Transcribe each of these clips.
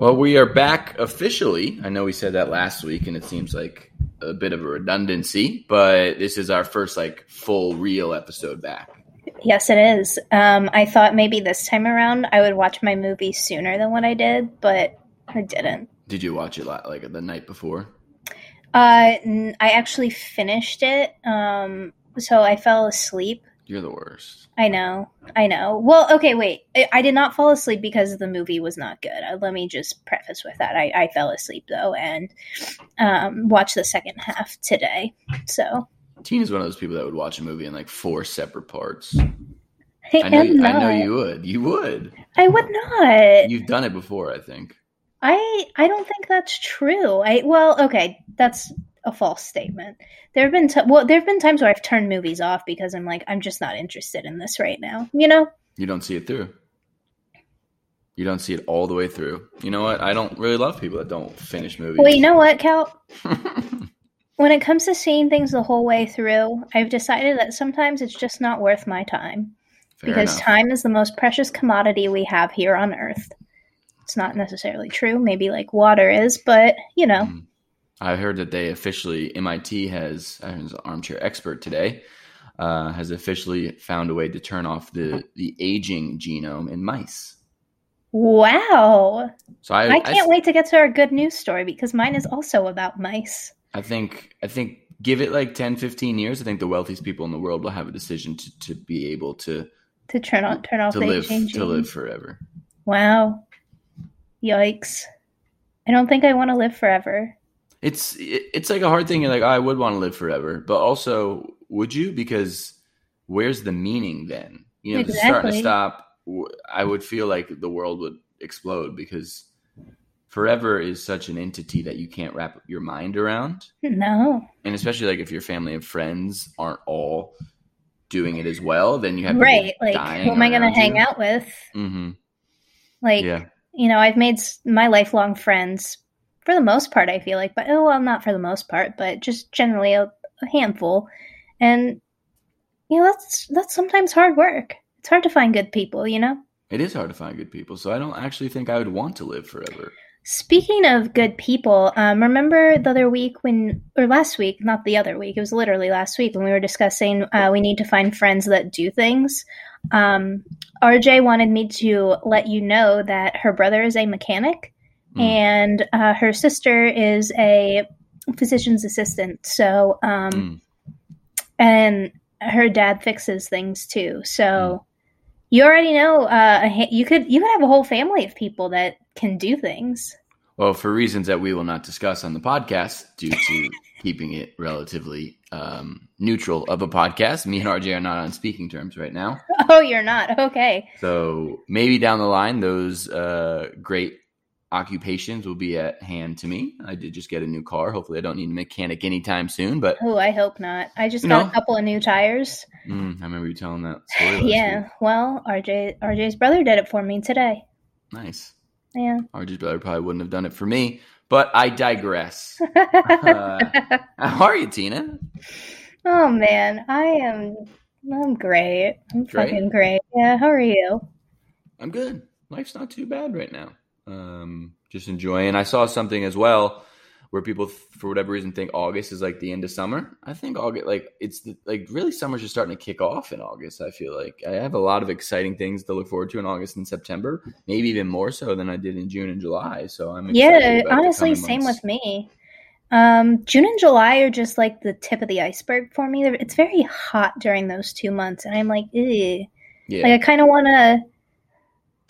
Well, we are back officially. I know we said that last week, and it seems like a bit of a redundancy, but this is our first like full real episode back. Yes, it is. Um, I thought maybe this time around I would watch my movie sooner than what I did, but I didn't. Did you watch it like the night before? Uh, n- I actually finished it. Um, so I fell asleep. You're the worst. I know. I know. Well, okay, wait. I, I did not fall asleep because the movie was not good. Uh, let me just preface with that. I, I fell asleep though and um, watched the second half today. So Tina's one of those people that would watch a movie in like four separate parts. I, I know. am You, I know you would. You would. I would not. You've done it before, I think. I I don't think that's true. I well, okay, that's a false statement. There have been t- well, there have been times where I've turned movies off because I'm like, I'm just not interested in this right now. You know? You don't see it through. You don't see it all the way through. You know what? I don't really love people that don't finish movies. Well, you know what, Cal? When it comes to seeing things the whole way through, I've decided that sometimes it's just not worth my time Fair because enough. time is the most precious commodity we have here on Earth. It's not necessarily true. Maybe like water is, but you know. Mhm. I heard that they officially MIT has as an armchair expert today uh, has officially found a way to turn off the the aging genome in mice. Wow. So I I can't wait to get to our good news story because mine is also about mice. I think I think give it like 10, 15 years. I think the wealthiest people in the world will have a decision to, to be able to To turn on turn off to the live aging to live forever. Wow. Yikes. I don't think I want to live forever. It's it's like a hard thing. You're like, "Oh, I would want to live forever, but also, would you? Because where's the meaning then? You know, it's starting to stop. I would feel like the world would explode because forever is such an entity that you can't wrap your mind around, No. and especially like if your family and friends aren't all doing it as well, then you have Right. Like, who am I going to hang you. out with? Mm-hmm. Like, Yeah, you know, I've made my lifelong friends for the most part, I feel like, but oh, well, not for the most part, but just generally a, a handful. And, you know, that's, that's sometimes hard work. It's hard to find good people, you know? it is hard to find good people. So I don't actually think I would want to live forever. Speaking of good people, um, remember the other week when, or last week, not the other week, it was literally last week when we were discussing uh, we need to find friends that do things. Um, RJ wanted me to let you know that her brother is a mechanic Mm. and uh, her sister is a physician's assistant. So, um, Mm. and her dad fixes things too. So. Mm. You already know. Uh, ha- you could you could have a whole family of people that can do things. Well, for reasons that we will not discuss on the podcast, due to keeping it relatively um, neutral of a podcast, me and RJ are not on speaking terms right now. Oh, you're not. Okay. So maybe down the line, those uh, great occupations will be at hand to me. I did just get a new car. Hopefully, I don't need a mechanic anytime soon. But Oh, I hope not. I just got know. a couple of new tires. mm, I remember you telling that story. Yeah. week. Well, RJ RJ's brother did it for me today. nice. Yeah. RJ's brother probably wouldn't have done it for me, but I digress. Uh, how are you, Tina? oh man, I am. I'm great. I'm Great? fucking great. Yeah. How are you? I'm good. Life's not too bad right now. Um, just enjoying. I saw something as well where people, for whatever reason, think August is like the end of summer. I think August, like it's the, like really summer's just starting to kick off in August. I feel like I have a lot of exciting things to look forward to in August and September, maybe even more so than I did in June and July. So I'm Yeah. Honestly, same months. with me. Um, June and July are just like the tip of the iceberg for me. It's very hot during those two months, and I'm like, Ew. Yeah, Like I kind of want to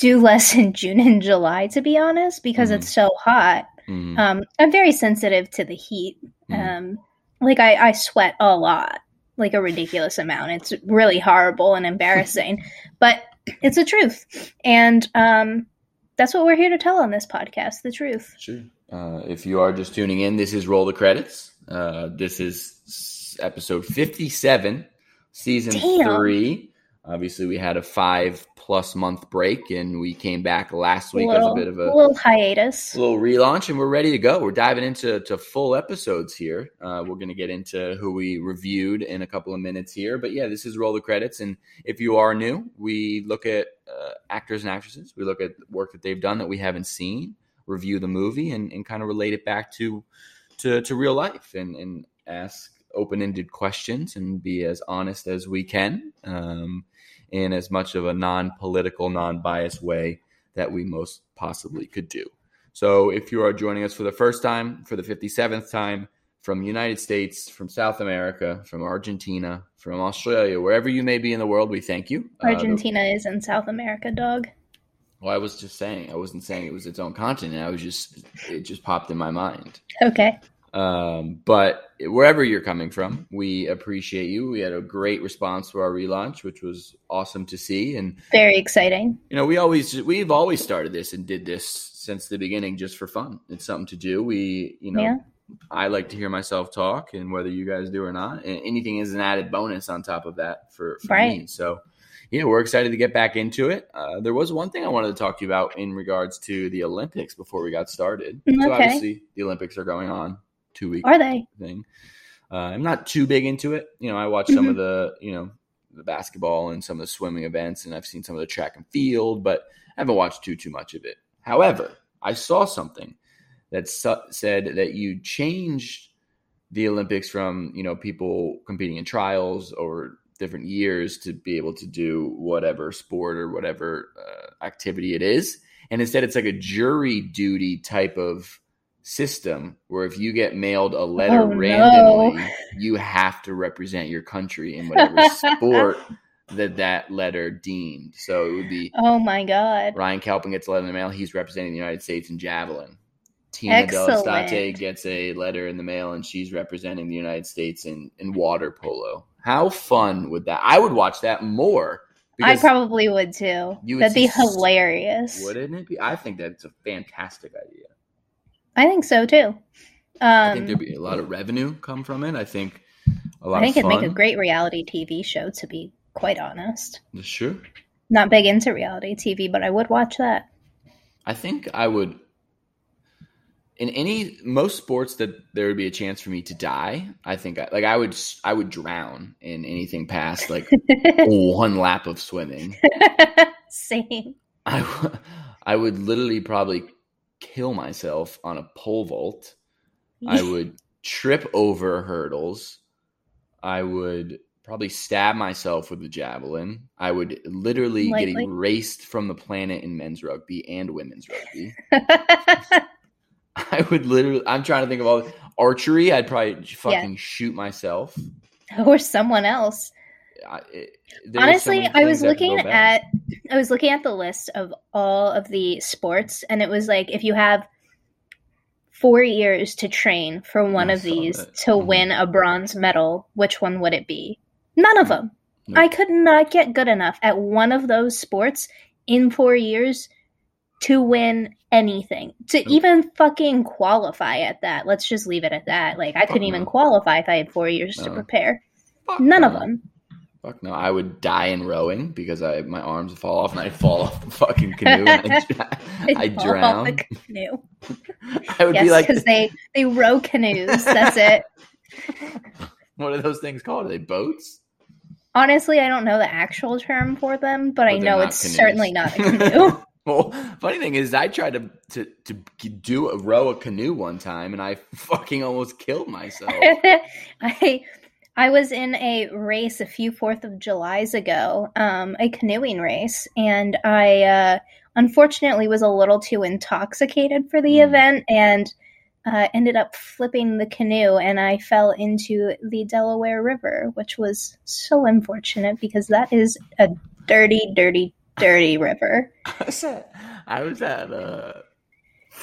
do less in June and July, to be honest, because Mhm. it's so hot. Mhm. Um, I'm very sensitive to the heat. Mhm. Um, like I, I sweat a lot, like a ridiculous amount. It's really horrible and embarrassing, but it's the truth, and um, that's what we're here to tell on this podcast: the truth. Sure. Uh, if you are just tuning in, this is Roll the Credits. Uh, this is episode 57, season Damn. three. Obviously, we had a five plus month break and we came back last week little, as a bit of a, little hiatus. A little relaunch and we're ready to go. We're diving into to full episodes here. Uh, we're going to get into who we reviewed in a couple of minutes here. But yeah, this is Roll the Credits. And if you are new, we look at uh, actors and actresses, we look at work that they've done that we haven't seen. review the movie and, and kind of relate it back to to, to real life and, and ask open ended questions and be as honest as we can um, in as much of a non political, non biased way that we most possibly could do. So if you are joining us for the first time, for the 57th time, from United States, from South America, from Argentina, from Australia, wherever you may be in the world, we thank you. Argentina uh, the, is in South America, dog. Well, I was just saying, I wasn't saying it was its own continent. I was just, it just popped in my mind. Okay. Um, but wherever you're coming from, we appreciate you. We had a great response to our relaunch, which was awesome to see, and very exciting. You know, we always we've always started this and did this since the beginning just for fun. It's something to do. We, you know, yeah. I like to hear myself talk, and whether you guys do or not, anything is an added bonus on top of that for, for right. me. So, yeah, we're excited to get back into it. Uh, there was one thing I wanted to talk to you about in regards to the Olympics before we got started. Mm, okay. So obviously, the Olympics are going on two weeks. Are they? Thing. Uh, I'm not too big into it. You know, I watch mm-hmm. some of the, you know, the basketball and some of the swimming events, and I've seen some of the track and field, but I haven't watched too too much of it. However, I saw something that su- said that you changed the Olympics from you know people competing in trials or different years to be able to do whatever sport or whatever uh, activity it is, and instead it's like a jury duty type of system where if you get mailed a letter oh, randomly, no. you have to represent your country in whatever sport that that letter deemed. So it would be oh my god, Ryan Kalpin gets a letter in the mail. He's representing the United States in javelin. Tina Delestate gets a letter in the mail and she's representing the United States in, in water polo. How fun would that? I would watch that more. I probably would too. That'd be hilarious. Wouldn't it be? I think that's a fantastic idea. I think so too. Um, I think there'd be a lot of revenue come from it. I think a lot. I think it'd make a great reality TV show. To be quite honest, sure. Not big into reality TV, but I would watch that. I think I would. In any most sports that there would be a chance for me to die, I think I, like I would I would drown in anything past like one lap of swimming. Same. I I would literally probably kill myself on a pole vault. I would trip over hurdles. I would probably stab myself with a javelin. I would literally Likely. get erased from the planet in men's rugby and women's rugby. I would literally. I'm trying to think of all archery. I'd probably fucking yeah. shoot myself or someone else. I, it, Honestly, so I was looking at I was looking at the list of all of the sports, and it was like if you have four years to train for one I of these that. to mm-hmm. win a bronze medal, which one would it be? None of them. Nope. I could not get good enough at one of those sports in four years to win anything, to nope. even fucking qualify at that. Let's just leave it at that. Like, I couldn't no. even qualify if I had four years no. to prepare. Fuck None no. of them. Fuck no, I would die in rowing because I my arms would fall off and I'd fall off the fucking canoe and I, I drown. canoe. I would yes, be like because they they row canoes. That's it. what are those things called? Are they boats? Honestly, I don't know the actual term for them, but, but I know it's canoes. certainly not a canoe. well, funny thing is, I tried to, to to do a row a canoe one time, and I fucking almost killed myself. I I was in a race a few Fourth of Julys ago, um, a canoeing race, and I uh, unfortunately was a little too intoxicated for the mm. event and uh, ended up flipping the canoe, and I fell into the Delaware River, which was so unfortunate because that is a dirty, dirty, dirty river. I was at uh,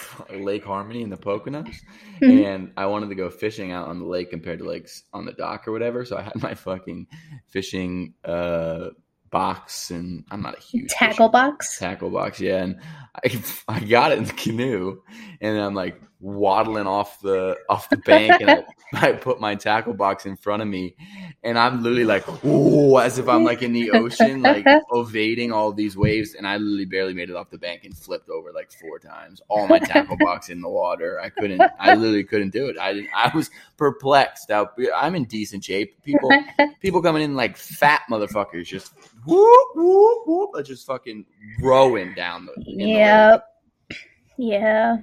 Lake Harmony in the Poconos, mm-hmm. and I wanted to go fishing out on the lake compared to like on the dock or whatever. So I had my fucking fishing uh, box, and I'm not a huge tackle box. Tackle box, yeah. And I I got it in the canoe, and I'm like waddling off the off the bank, and I, I put my tackle box in front of me, and I'm literally like, oh, as if I'm like in the ocean, like evading all these waves, and I literally barely made it off the bank and flipped over like four times. All my tackle box in the water. I couldn't. I literally couldn't do it. I didn't. I was perplexed. I'm in decent shape. People, people coming in like fat motherfuckers, just whoop whoop whoop, just fucking rowing down the. Yep. The yeah.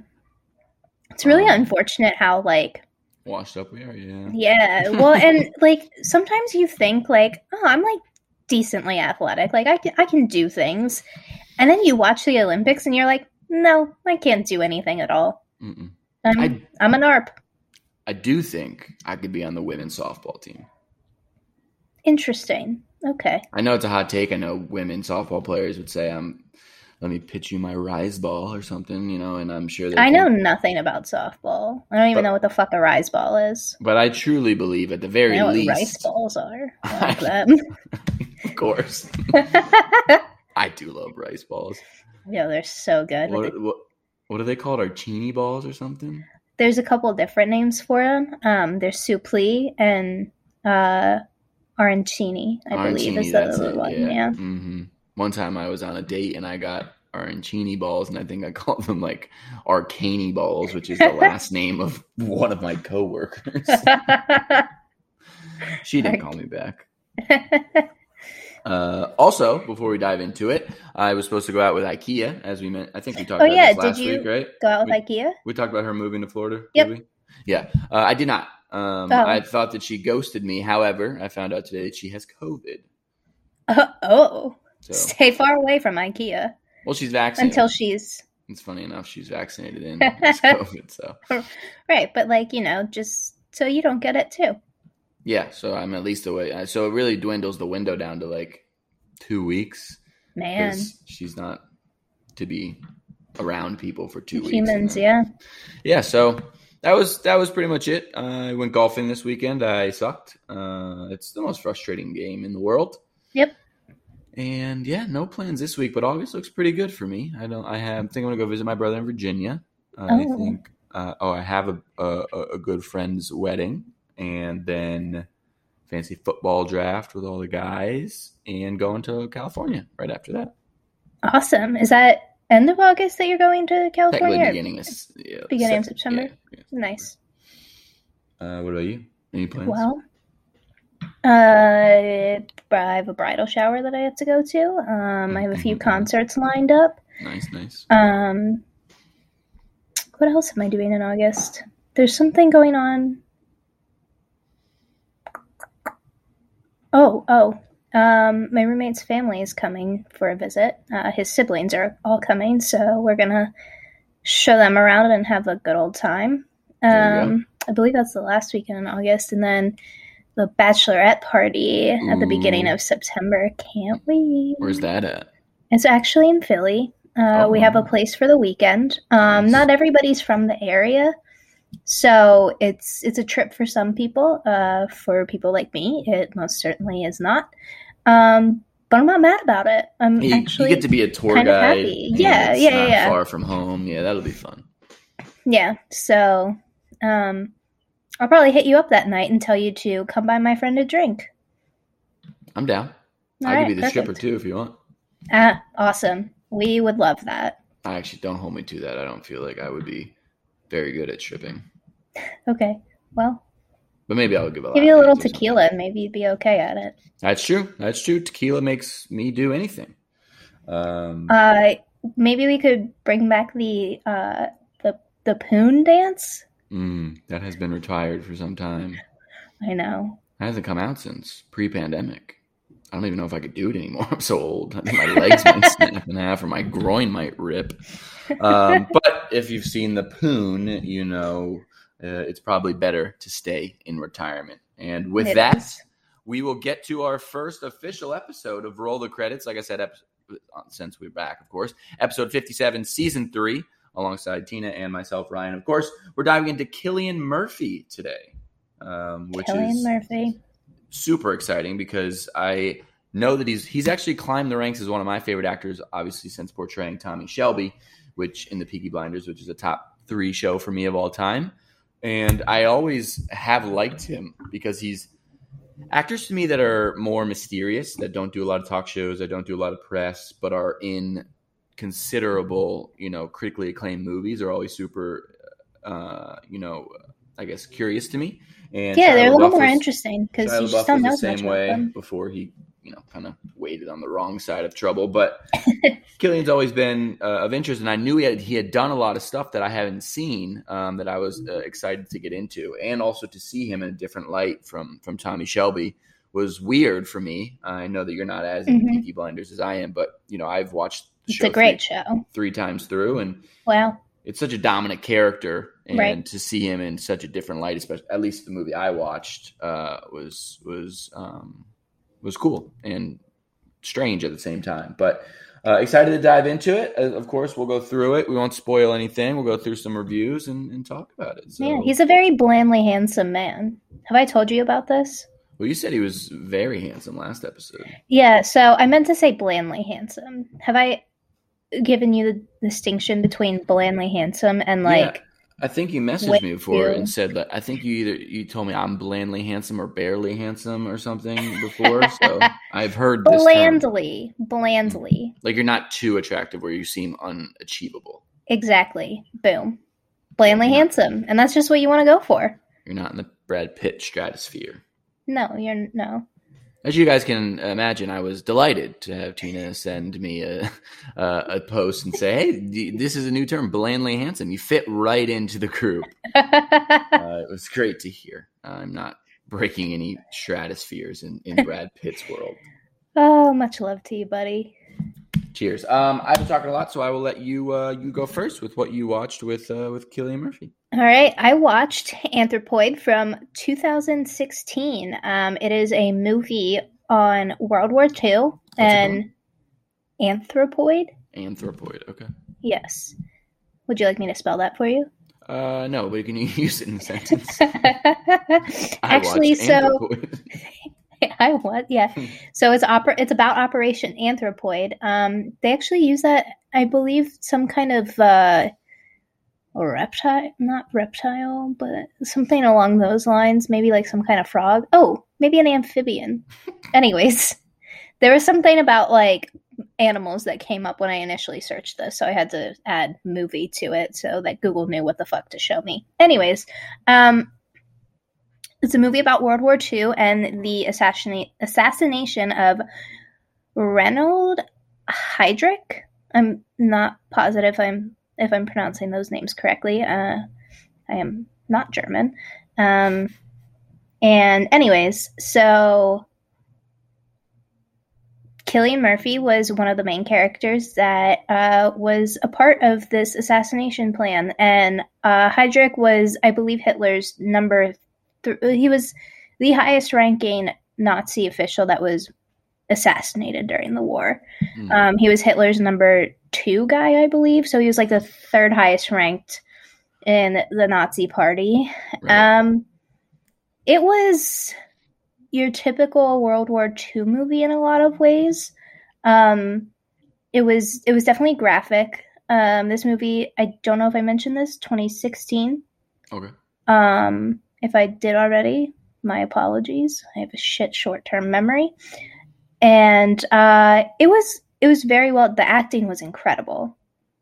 It's really Um, unfortunate how like Washed up we are, yeah. yeah. Well, and like sometimes you think like, oh, I'm like decently athletic. Like I can I can do things. And then you watch the Olympics and you're like, no, I can't do anything at all. Mm-mm. I'm I I'm an ARP. I do think I could be on the women's softball team. Interesting. Okay. I know it's a hot take. I know women softball players would say, "I'm." Let me pitch you my rise ball or something, you know, and I'm sure they I know think- nothing about softball. I don't even But- know what the fuck a rise ball is. But I truly believe, at the I very least, rice balls are. I them. of course, I do love rice balls. yeah, they're so good. What, what what are they called? Archini balls or something? there's a couple different names for them. Um, there's suppli and uh, arancini, I believe is the other one. Yeah. Yeah. hmm One time I was on a date and I got arancini balls, and I think I called them like arcani balls, which is the last name of one of my coworkers. she didn't call me back. Uh, also, before we dive into it, I was supposed to go out with IKEA, as we meant. I think we talked Oh, about yeah, this did you week, right? Go out with We- IKEA. We talked about her moving to Florida. Yep. Yeah, uh, I did not. Um, Oh. I thought that she ghosted me. However, I found out today that she has COVID. Uh, oh, So, stay far away from IKEA well, she's vaccinated. until she's it's funny enough, she's vaccinated in COVID. So, right. But like you know, just so you don't get it too. yeah, so I'm at least away. uh, So it really dwindles the window down to like two weeks Man, she's not to be around people for two weeks. humans, yeah. yeah so that was that was pretty much it uh, i went golfing this weekend i sucked uh, it's the most frustrating game in the world Yep. And yeah no plans this week but august looks pretty good for me i don't i have I think i'm gonna go visit my brother in virginia i Oh. think uh, oh i have a, a a good friend's wedding and then fancy football draft with all the guys and going to california right after that Awesome. Is that end of August that you're going to California? beginning of yeah, Beginning of September? yeah, Nice. Uh, what about you any plans Well, uh, I have a bridal shower that I have to go to. Um, I have a few Mhm. concerts lined up. nice nice Um, what else am I doing in August? There's something going on. Oh, oh. Um, my roommate's family is coming for a visit. Uh, his siblings are all coming, so we're gonna show them around and have a good old time. Um, I believe that's the last weekend in August, and then the bachelorette party at the beginning of September. Can't wait. where's that at It's actually in Philly. Uh, We have a Oh. place for the weekend. Um, Nice. Not everybody's from the area, so it's it's a trip for some people. Uh, for people like me, it most certainly is not. Um, but I'm not mad about it. I'm You, actually you get to be a tour kind of guide. happy. Yeah, it's yeah, not yeah. Far from home. Yeah, that'll be fun. yeah. So um, I'll probably hit you up that night and tell you to come by my friend a drink. I'm down. All I'll right, give you the stripper too if you want. Ah, awesome. We would love that. I actually don't hold me to that. I don't feel like I would be very good at stripping, Okay. Well, but maybe I'll give a. give you a little something. tequila, and maybe you'd be okay at it. That's true. That's true. Tequila makes me do anything. Um, Uh, maybe we could bring back the uh the the poon dance. Mm, that has been retired for some time. I know. It hasn't come out since pre-pandemic. I don't even know if I could do it anymore. I'm so old. I think my legs might snap in half or my groin might rip. Um, but if you've seen the poon, you know uh, it's probably better to stay in retirement. And with It that, is. we will get to our first official episode of Roll the Credits. Like I said, ep- since we're back, of course, episode 57, season three, alongside Tina and myself, Ryan. Of course, we're diving into Cillian Murphy today, um, which Cillian is Murphy. super exciting because I know that he's he's actually climbed the ranks as one of my favorite actors, obviously since portraying Tommy Shelby, which in the Peaky Blinders, which is a top three show for me of all time. And I always have liked him because he's actors to me that are more mysterious, that don't do a lot of talk shows, that don't do a lot of press, but are in considerable, you know, critically acclaimed movies are always super, uh, you know, I guess curious to me. And Yeah, Shia they're a little LaBeouf more was- interesting because you LaBeouf just don't know the same way before he you know kind of waited on the wrong side of trouble. But Cillian's always been uh, of interest, and I knew he had he had done a lot of stuff that I haven't seen um, that I was uh, excited to get into, and also to see him in a different light from from Tommy Shelby was weird for me. I know that you're not as Mhm. Peaky Blinders as I am, but you know I've watched It's a great three, show. three times through, and Wow. it's such a dominant character, and Right. to see him in such a different light, especially at least the movie I watched, uh, was was um, was cool and strange at the same time. But uh, excited to dive into it. Uh, Of course, we'll go through it. We won't spoil anything. We'll go through some reviews and, and talk about it. So, Yeah, he's a very blandly handsome man. Have I told you about this? well, you said he was very handsome last episode. Yeah, so I meant to say blandly handsome. Have I given you the distinction between blandly handsome and like I think you messaged me before to- and said that I think you either you told me I'm blandly handsome or barely handsome or something before. so I've heard this term. blandly, blandly. Like you're not too attractive where you seem unachievable. Exactly. Boom. Blandly Yeah. handsome. And that's just what you want to go for. You're not in the Brad Pitt stratosphere. No, you're no. As you guys can imagine, I was delighted to have Tina send me a a, a post and say, "Hey, d- this is a new term, blandly handsome. You fit right into the group." Uh, it was great to hear. I'm not breaking any stratospheres in, in Brad Pitt's world. oh, much love to you, buddy. Cheers. Um, I've been talking a lot, so I will let you uh, you go first with what you watched with uh, with Cillian Murphy. All right, I watched Anthropoid from 2016. Um, it is a movie on World War II and Anthropoid. Anthropoid. Okay. Yes. Would you like me to spell that for you? Uh, no, but can you use it in a sentence? Actually, so I what? Yeah. So it's opera. It's about Operation Anthropoid. Um, they actually use that, I believe, some kind of uh, reptile, not reptile, but something along those lines. Maybe like some kind of frog. Oh, maybe an amphibian. Anyways, there was something about like animals that came up when I initially searched this, so I had to add movie to it so that Google knew what the fuck to show me. Anyways, um, it's a movie about World War II and the assassinate, assassination of Reynold Heydrich. I'm not positive I'm if I'm pronouncing those names correctly. Uh, I am not German. Um, and anyways, so Cillian Murphy was one of the main characters that uh, was a part of this assassination plan, and uh, Heydrich was, I believe, Hitler's number. Th- he was the highest-ranking Nazi official that was assassinated during the war. Hmm. Um, he was Hitler's number two guy, I believe. So he was like the third highest ranked in the Nazi party. Right. Um, it was your typical World War II movie in a lot of ways. Um, it was it was definitely graphic. Um, this movie, I don't know if I mentioned this, 2016. okay. Um, if I did already, my apologies. I have a shit short term memory. And uh, it was it was very well. The acting was incredible.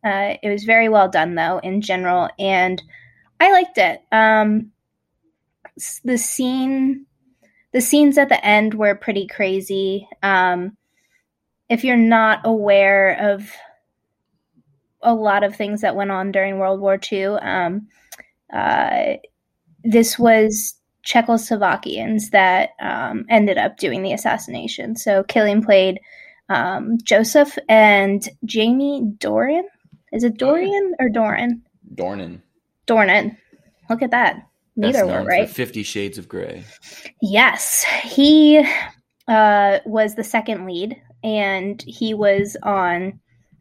Uh, it was very well done though in general, and I liked it. Um, the scene, the scenes at the end were pretty crazy. Um, if you're not aware of a lot of things that went on during World War II, um, uh, this was Czechoslovakians that um, ended up doing the assassination. So Cillian played um, Joseph and Jamie Dorian. Is it. Dorian or Doran? Dornan. Dornan. Look at that. Neither for right. Fifty Shades of Grey. Yes, he uh, was the second lead, and he was on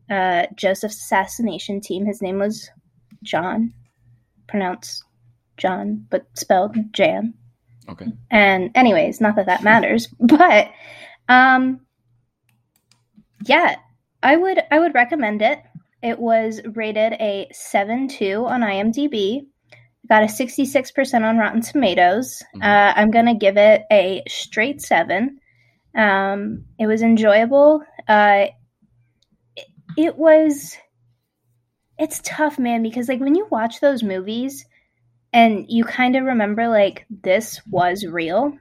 uh, Joseph's assassination team. His name was John, pronounced John, but spelled Jan. Okay. And anyways, not that that matters, but um, yeah, I would I would recommend it. It was rated a seven two on IMDb. Got a sixty six percent on Rotten Tomatoes. Mhm. Uh, I'm gonna give it a straight seven. Um, it was enjoyable. Uh, it, it was. It's tough, man, because like when you watch those movies, and you kind of remember like this was real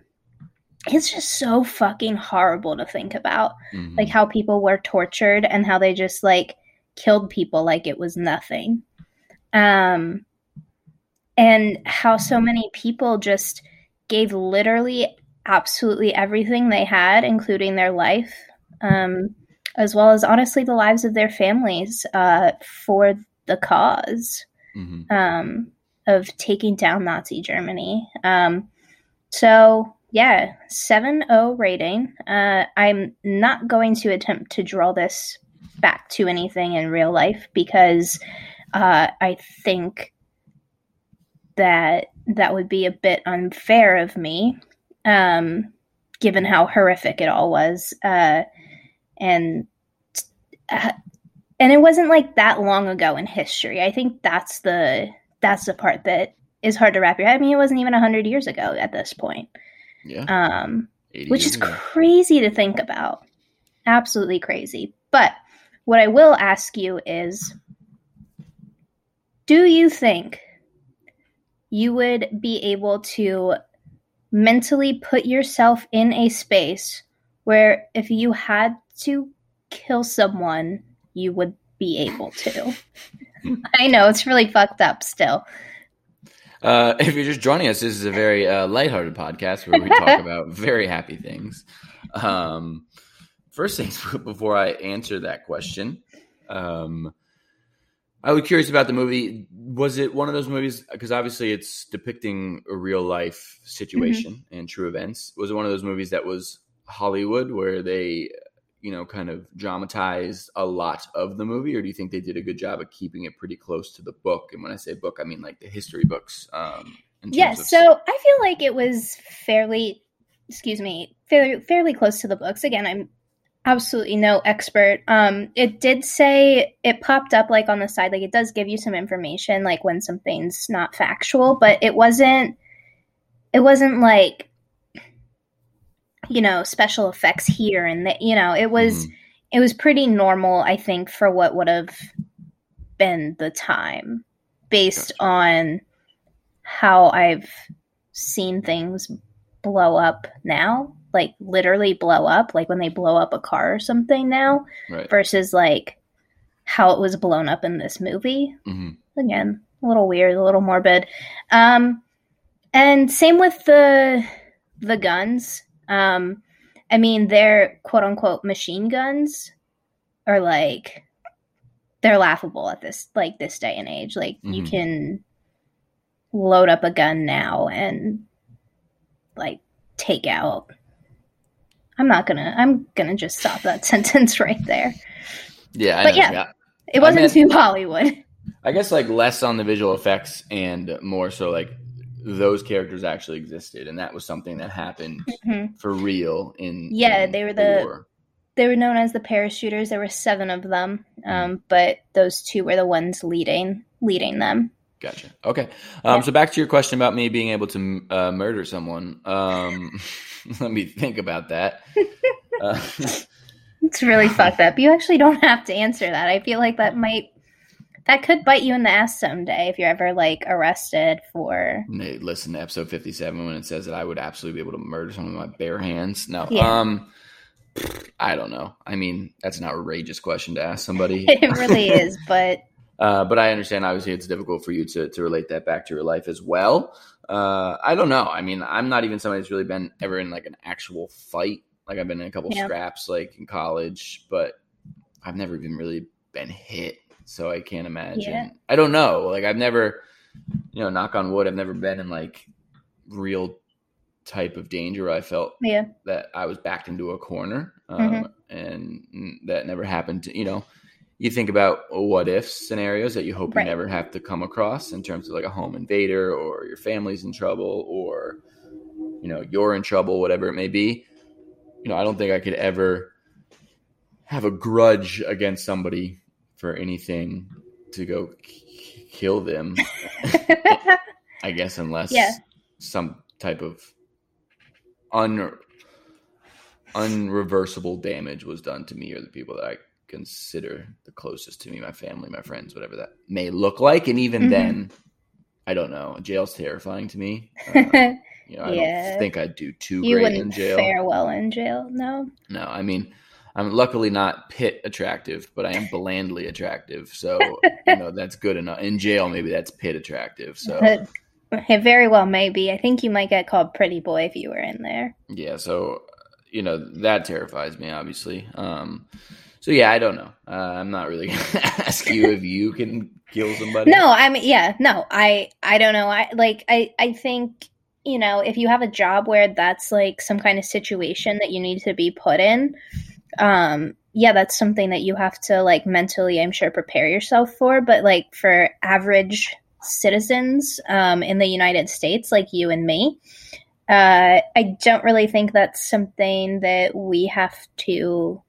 it's just so fucking horrible to think about. Mhm. Like how people were tortured and how they just like killed people like it was nothing. Um and how so many people just gave literally absolutely everything they had, including their life, um, as well as honestly the lives of their families uh, for the cause Mhm. um, of taking down Nazi Germany. Um, so yeah, 7-0 rating. Uh, I'm not going to attempt to draw this back to anything in real life because uh, I think that that would be a bit unfair of me, um, given how horrific it all was, uh, and uh, and it wasn't like that long ago in history. I think that's the that's the part that is hard to wrap your head. I mean, it wasn't even hundred years ago at this point, Yeah. um, 80 which is crazy to think about. Absolutely crazy. But what I will ask you is, do you think you would be able to mentally put yourself in a space where if you had to kill someone, you would be able to? I know it's really fucked up still. Uh, if you're just joining us, this is a very uh, lighthearted podcast where we talk about very happy things. Um, first things before I answer that question, um, I was curious about the movie. Was it one of those movies? Because obviously it's depicting a real life situation and true events. Was it one of those movies that was Hollywood where they, you know, kind of dramatized a lot of the movie, or do you think they did a good job of keeping it pretty close to the book? And when I say book, I mean like the history books. Um, Yes, of- so I feel like it was fairly, excuse me, fairly fairly close to the books. Again, I'm absolutely no expert. Um, it did say it popped up like on the side, like it does give you some information, like when something's not factual, but it wasn't. It wasn't like, you know, special effects here and that. You know, it was Mhm. it was pretty normal, I think, for what would have been the time, based Gotcha. on how I've seen things blow up now, like literally blow up, like when they blow up a car or something now, right. versus like how it was blown up in this movie. hmm Again, a little weird, a little morbid. Um, and same with the the guns. Um, I mean, they're quote unquote machine guns are like they're laughable at this like this day and age. Like you Mhm. can load up a gun now and like take out. I'm not gonna. I'm gonna just stop that sentence right there. Yeah, I But know. yeah. It wasn't meant- too Hollywood. I guess like less on the visual effects and more so like those characters actually existed, and that was something that happened Mhm. for real in Yeah, in they were the- war. They were known as the parachuters. There were seven of them, Mm-hmm. um, but those two were the ones leading leading them. Gotcha. Okay. Um, Yeah. So back to your question about me being able to uh, murder someone. Um, let me think about that. Uh, It's really fucked up. You actually don't have to answer that. I feel like that might that could bite you in the ass someday if you're ever like arrested for. Listen to episode 57 when it says that I would absolutely be able to murder someone with my bare hands. No, Yeah. um, I don't know. I mean, that's an outrageous question to ask somebody. It really is, but Uh, but I understand. Obviously, it's difficult for you to to relate that back to your life as well. Uh, I don't know. I mean, I'm not even somebody who's really been ever in like an actual fight. Like I've been in a couple Yeah. scraps, like in college, but I've never even really been hit. So I can't imagine. Yeah. I don't know. Like I've never, you know, knock on wood, I've never been in like real type of danger where I felt yeah, that I was backed into a corner, um, and mm, that never happened. To, you know, you think about what if scenarios that you hope Right. you never have to come across in terms of like a home invader or your family's in trouble or you know you're in trouble, whatever it may be. You know, I don't think I could ever have a grudge against somebody for anything to go k- kill them. I guess unless Yeah. some type of un unreversible damage was done to me or the people that I consider the closest to me, my family, my friends, whatever that may look like. And even Mhm. then, I don't know. Jail's terrifying to me. Uh, you know, I Yeah. don't think I'd do too you great in jail. fare well in jail. No. No, I mean, I'm luckily not pit attractive, but I am blandly attractive. So, you know, that's good enough. In jail, maybe that's pit attractive. So, it very well may be. I think you might get called pretty boy if you were in there. yeah, so, you know, that terrifies me, obviously. Um, so, yeah, I don't know. Uh, I'm not really going to ask you if you can kill somebody. No, I mean, yeah, no, I, I don't know. I like, I, I think you know, if you have a job where that's like some kind of situation that you need to be put in, um, yeah, that's something that you have to like mentally, I'm sure, prepare yourself for. But like for average citizens um, in the United States, like you and me, uh, I don't really think that's something that we have to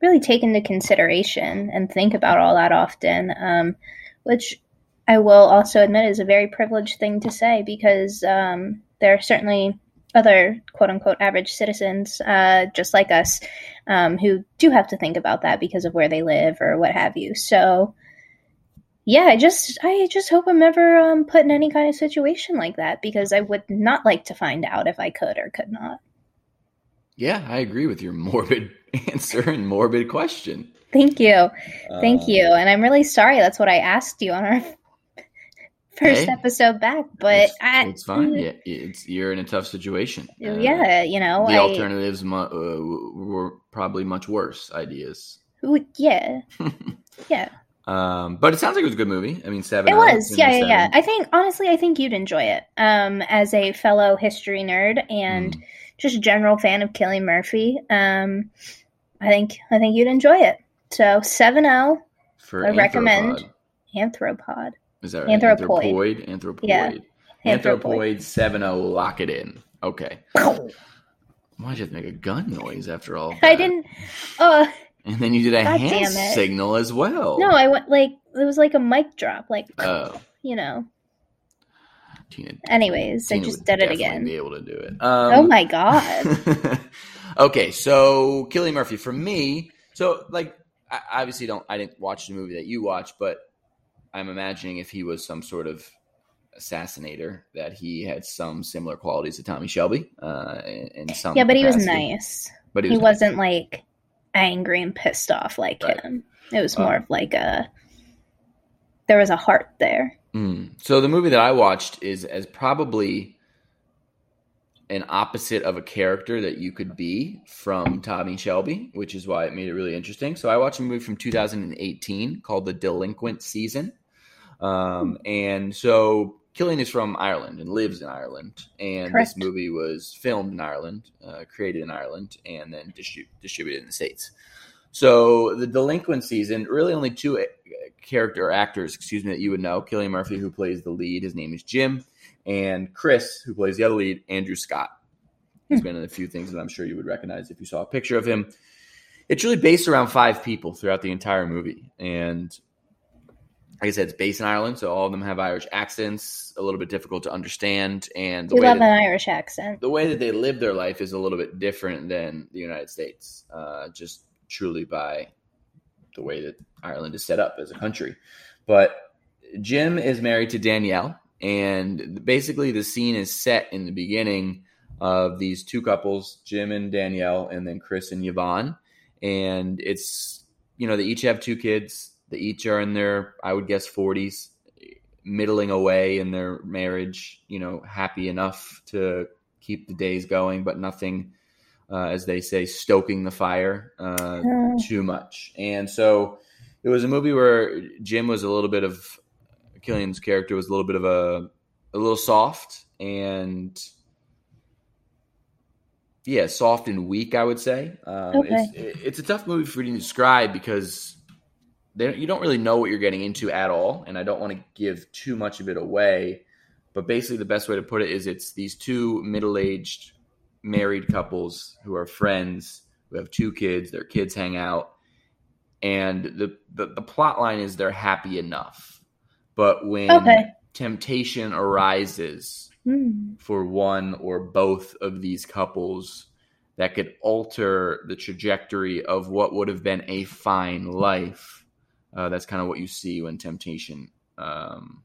really take into consideration and think about all that often. Um, which I will also admit is a very privileged thing to say because um, there are certainly other quote unquote average citizens uh, just like us um, who do have to think about that because of where they live or what have you. So yeah, I just I just hope I'm never um, put in any kind of situation like that because I would not like to find out if I could or could not. Yeah, I agree with your morbid answer and morbid question. Thank you. Thank Uh, you. And I'm really sorry that's what I asked you on our first Hey, episode back, but it's, I it's fine. Yeah, it's you're in a tough situation. Uh, yeah, you know, the I alternatives mu- uh, were probably much worse ideas. yeah. Yeah. Um, but it sounds like it was a good movie. I mean, seven. It was. Yeah, yeah, yeah. I think honestly I think you'd enjoy it. Um as a fellow history nerd and Mm. just general fan of Cillian Murphy. Um I think I think you'd enjoy it. So 7-0 For I recommend. Anthropod. Is that right? Anthropoid. Anthropoid. Anthropoid. Yeah. Anthropoid 7 0. Lock it in. Okay. Why'd you have to make a gun noise after all? I didn't uh And then you did a God hand signal as well. no, I went like it was like a mic drop like Oh, you know. Tina. Anyways, I just did it again. Be able to do it. oh Um, my god. okay, so Cillian Murphy for me. So like, I I obviously don't. I didn't watch the movie that you watched, but I'm imagining if he was some sort of assassinator, that he had some similar qualities to Tommy Shelby. Uh, in, some yeah, but he was nice. But he he was nice. wasn't like angry and pissed off like Right. him. It was Uh, more of like a there was a heart there. Mm. So the movie that I watched is as probably an opposite of a character that you could be from Tommy Shelby, which is why it made it really interesting. So I watched a movie from 2018 called The Delinquent Season. Um, and so Cillian is from Ireland and lives in Ireland. And Correct. this movie was filmed in Ireland, uh, created in Ireland, and then distri- distributed in the States. So the Delinquent Season, really only two uh, character actors, excuse me, that you would know. Cillian Murphy, who plays the lead, his name is Jim, and Chris, who plays the other lead, Andrew Scott. He's been in a few things that I'm sure you would recognize if you saw a picture of him. It's really based around five people throughout the entire movie, and like I said, it's based in Ireland, so all of them have Irish accents, a little bit difficult to understand, and the You way love that, an Irish accent. the way that they live their life is a little bit different than the United States, uh, just truly by the way that Ireland is set up as a country. But Jim is married to Danielle, and basically the scene is set in the beginning of these two couples, Jim and Danielle, and then Chris and Yvonne. And it's, you know, they each have two kids. They each are in their, I would guess, 40s, middling away in their marriage, you know, happy enough to keep the days going, but nothing, uh, as they say, stoking the fire uh, Uh, too much. And so it was a movie where Jim was a little bit of Cillian's character was a little bit of a a little soft and yeah, soft and weak. I would say um, Okay. it's it's a tough movie for you to describe because they, you don't really know what you're getting into at all, and I don't want to give too much of it away. But basically, the best way to put it is it's these two middle aged married couples who are friends who have two kids. Their kids hang out, and the the, the plot line is they're happy enough, but when Okay. temptation arises hmm. for one or both of these couples that could alter the trajectory of what would have been a fine life. Uh, that's kind of what you see when temptation um,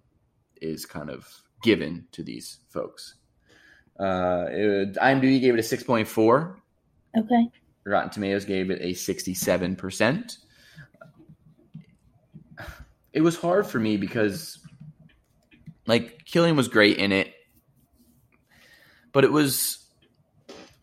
is kind of given to these folks. Uh, it, IMDb gave it a six point four. Okay. Rotten Tomatoes gave it a sixty-seven percent. It was hard for me because, like, Cillian was great in it, but it was.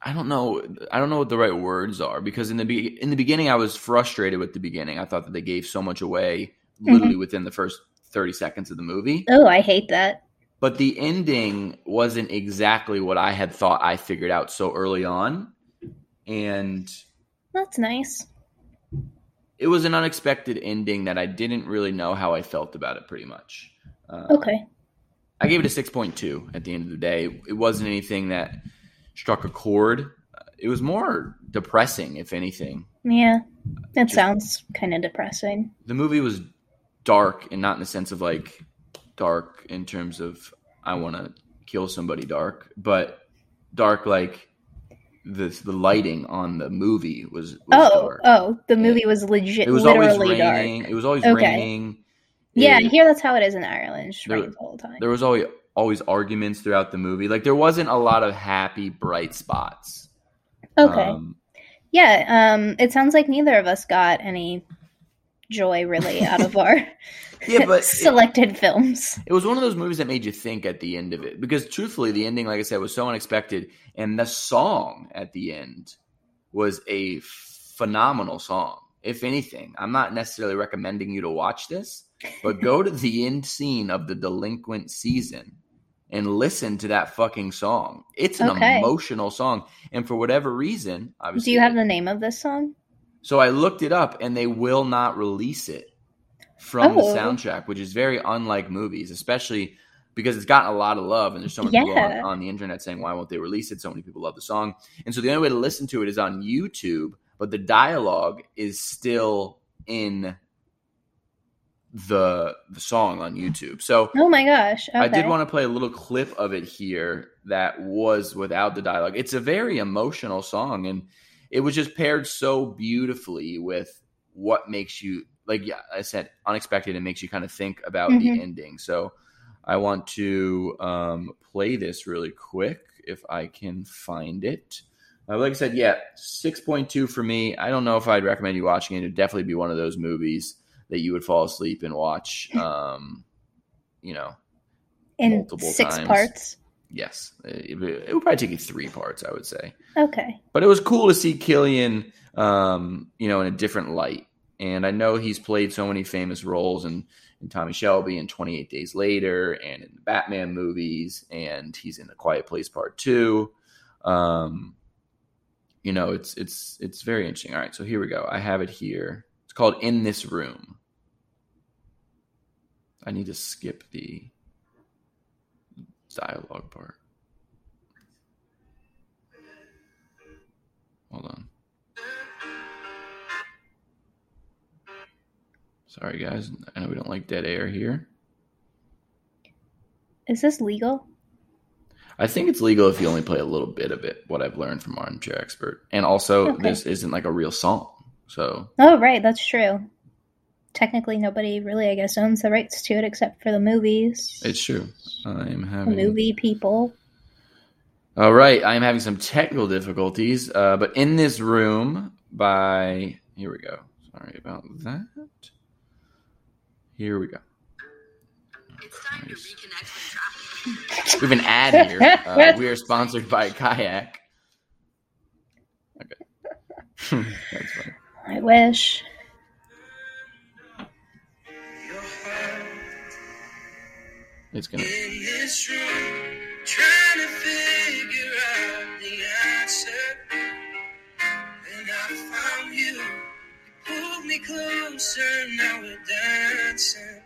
I don't know. I don't know what the right words are because in the be- in the beginning I was frustrated with the beginning. I thought that they gave so much away literally within the first 30 seconds of the movie. Oh, I hate that. But the ending wasn't exactly what I had thought I figured out so early on. And That's nice. it was an unexpected ending that I didn't really know how I felt about it pretty much. Uh, Okay. I gave it a 6.2 at the end of the day. It wasn't anything that struck a chord. Uh, It was more depressing, if anything. Yeah. That Just- sounds kind of depressing. the movie was dark and not in the sense of like dark in terms of I want to kill somebody dark, but dark like the the lighting on the movie was, was Oh, dark. oh, the movie was legit. it was always literally raining. dark. It was always Okay. raining. Yeah, It- here that's how it is in Ireland. It's just There- rains the whole time. there was always always arguments throughout the movie. Like there wasn't a lot of happy bright spots. Okay. Um, yeah. Um. It sounds like neither of us got any joy really out of our yeah, but it- selected films. It was one of those movies that made you think at the end of it because truthfully, the ending, like I said, was so unexpected, and the song at the end was a phenomenal song. If anything, I'm not necessarily recommending you to watch this, but go to the end scene of the delinquent season and listen to that fucking song. It's an Okay. emotional song, and for whatever reason, obviously, Do you have the name of this song? so I looked it up, and they will not release it from the Oh. soundtrack, which is very unlike movies, especially because it's gotten a lot of love, and there's so many people on, on the internet saying, "Why won't they release it?" So many people love the song, and so the only way to listen to it is on YouTube. But the dialogue is still in the the song on YouTube. So Oh my gosh. Okay. I did want to play a little clip of it here that was without the dialogue. It's a very emotional song, and it was just paired so beautifully with what makes you like. Yeah, I said unexpected and makes you kind of think about the Mhm. ending. So I want to um, play this really quick if I can find it. Uh, like I said, yeah, six point two for me. I don't know if I'd recommend you watching it. It'd definitely be one of those movies that you would fall asleep and watch. Um, you know, in multiple six times. parts. yes, it, it would probably take you three parts, I would say. Okay. But it was cool to see Cillian, um, you know, in a different light. And I know he's played so many famous roles in, in Tommy Shelby and 28 Days Later and in the Batman movies, and he's in The Quiet Place Part Two. Um, you know, it's it's it's very interesting. All right, so here we go. I have it here. It's called In This Room. I need to skip the dialogue part. Hold on. Sorry, guys. I know we don't like dead air here. Is this legal? I think it's legal if you only play a little bit of it, what I've learned from Armchair Expert. And also, Okay. this isn't like a real song. So, Oh, right. That's true. Technically, nobody really, I guess, owns the rights to it except for the movies. it's true. I'm the having. movie people. All right. I'm having some technical difficulties. Uh, but in this room, by. Here we go. Sorry about that. Here we go. It's time to reconnect with traffic. We have an ad here. Uh, we are sponsored by Kayak. Okay. That's funny. I wish. It's gonna. in this room, trying to figure out the answer. Then I found you, you pulled me closer, now we're dancing.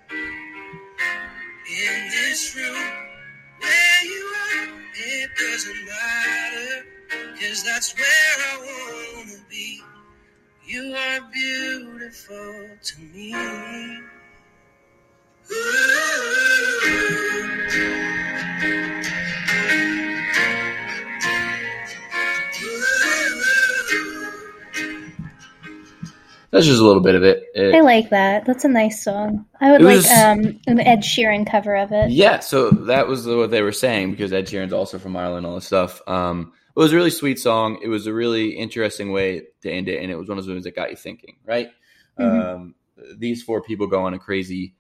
In this room, where you are, it doesn't matter, cause that's where I wanna be. You are beautiful to me. That's just a little bit of it. It- I like that. That's a nice song. I would It like was- um an Ed Sheeran cover of it. Yeah, so that was what they were saying because Ed Sheeran's also from Ireland, and all this stuff. Um, it was a really sweet song. It was a really interesting way to end it, and it was one of those ones that got you thinking, right? Mhm. Um, these four people go on a crazy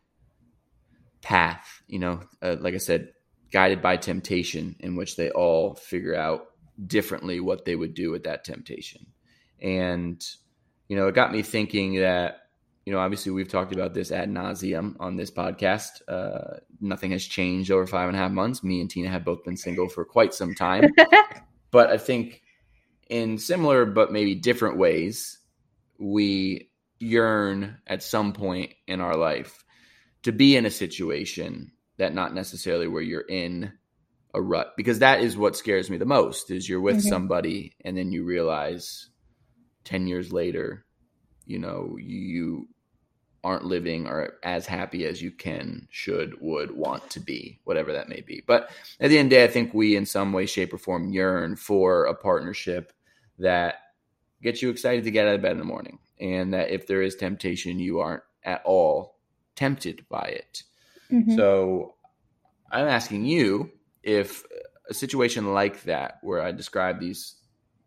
path, you know, uh, like I said, guided by temptation, in which they all figure out differently what they would do with that temptation. And, you know, it got me thinking that you know, obviously we've talked about this ad nauseum on this podcast. Uh, nothing has changed over five and a half months. Me and Tina have both been single for quite some time, but I think in similar but maybe different ways, we yearn at some point in our life to be in a situation that not necessarily where you're in a rut because that is what scares me the most is you're with Mhm. somebody and then you realize 10 years later you know you aren't living or as happy as you can should would want to be whatever that may be but at the end of the day i think we in some way shape or form yearn for a partnership that gets you excited to get out of bed in the morning and that if there is temptation you aren't at all tempted by it Mhm. so I'm asking you if a situation like that, where I describe these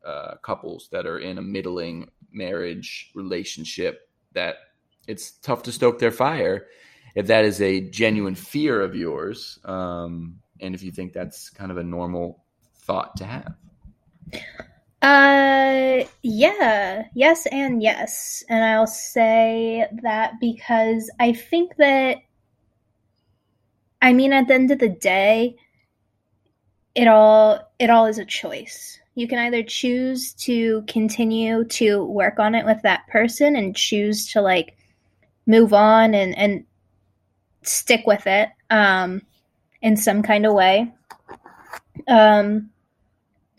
uh, couples that are in a middling marriage relationship, that it's tough to stoke their fire, if that is a genuine fear of yours, um, and if you think that's kind of a normal thought to have. Uh, yeah, yes, and yes. And I'll say that because I think that, I mean, at the end of the day, it all it all is a choice. You can either choose to continue to work on it with that person and choose to like move on and and stick with it um in some kind of way. Um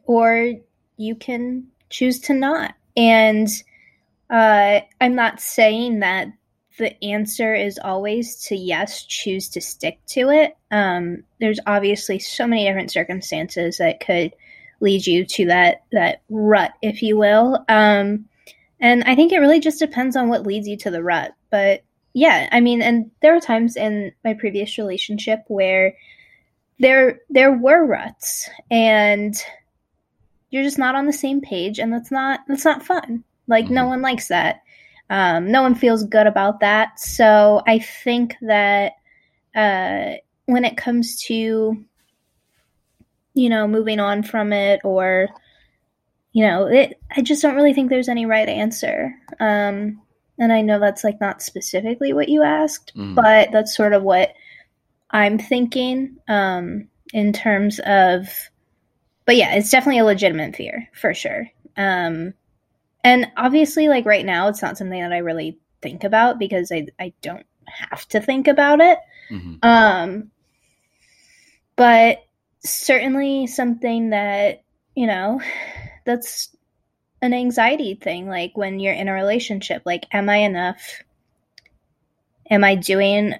or you can choose to not. And uh, I'm not saying that the answer is always to yes, choose to stick to it. Um, there's obviously so many different circumstances that could lead you to that that rut, if you will. Um, and I think it really just depends on what leads you to the rut. But yeah, I mean, and there were times in my previous relationship where there there were ruts and you're just not on the same page and that's not that's not fun like no Mhm. one likes that um, no one feels good about that so i think that uh, when it comes to you know moving on from it or you know it i just don't really think there's any right answer um, and i know that's like not specifically what you asked Mhm. but that's sort of what i'm thinking um, in terms of but yeah, it's definitely a legitimate fear for sure. Um, and obviously, like right now, it's not something that I really think about because I I don't have to think about it. Mhm. Um, but certainly something that you know that's an anxiety thing. Like when you're in a relationship, like, am I enough? Am I doing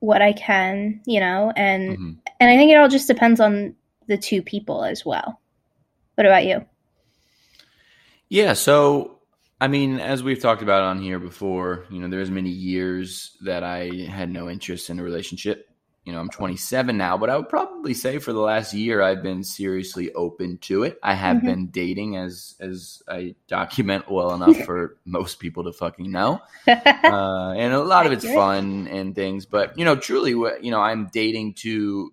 what I can? You know, and Mhm. and I think it all just depends on the two people as well. What about you? Yeah, so I mean, as we've talked about on here before, you know, there's many years that I had no interest in a relationship. You know, I'm 27 now, but I would probably say for the last year I've been seriously open to it. I have Mhm. been dating as as I document well enough for most people to fucking know. Uh, and a lot of it's fun and things, but you know, truly you know, I'm dating to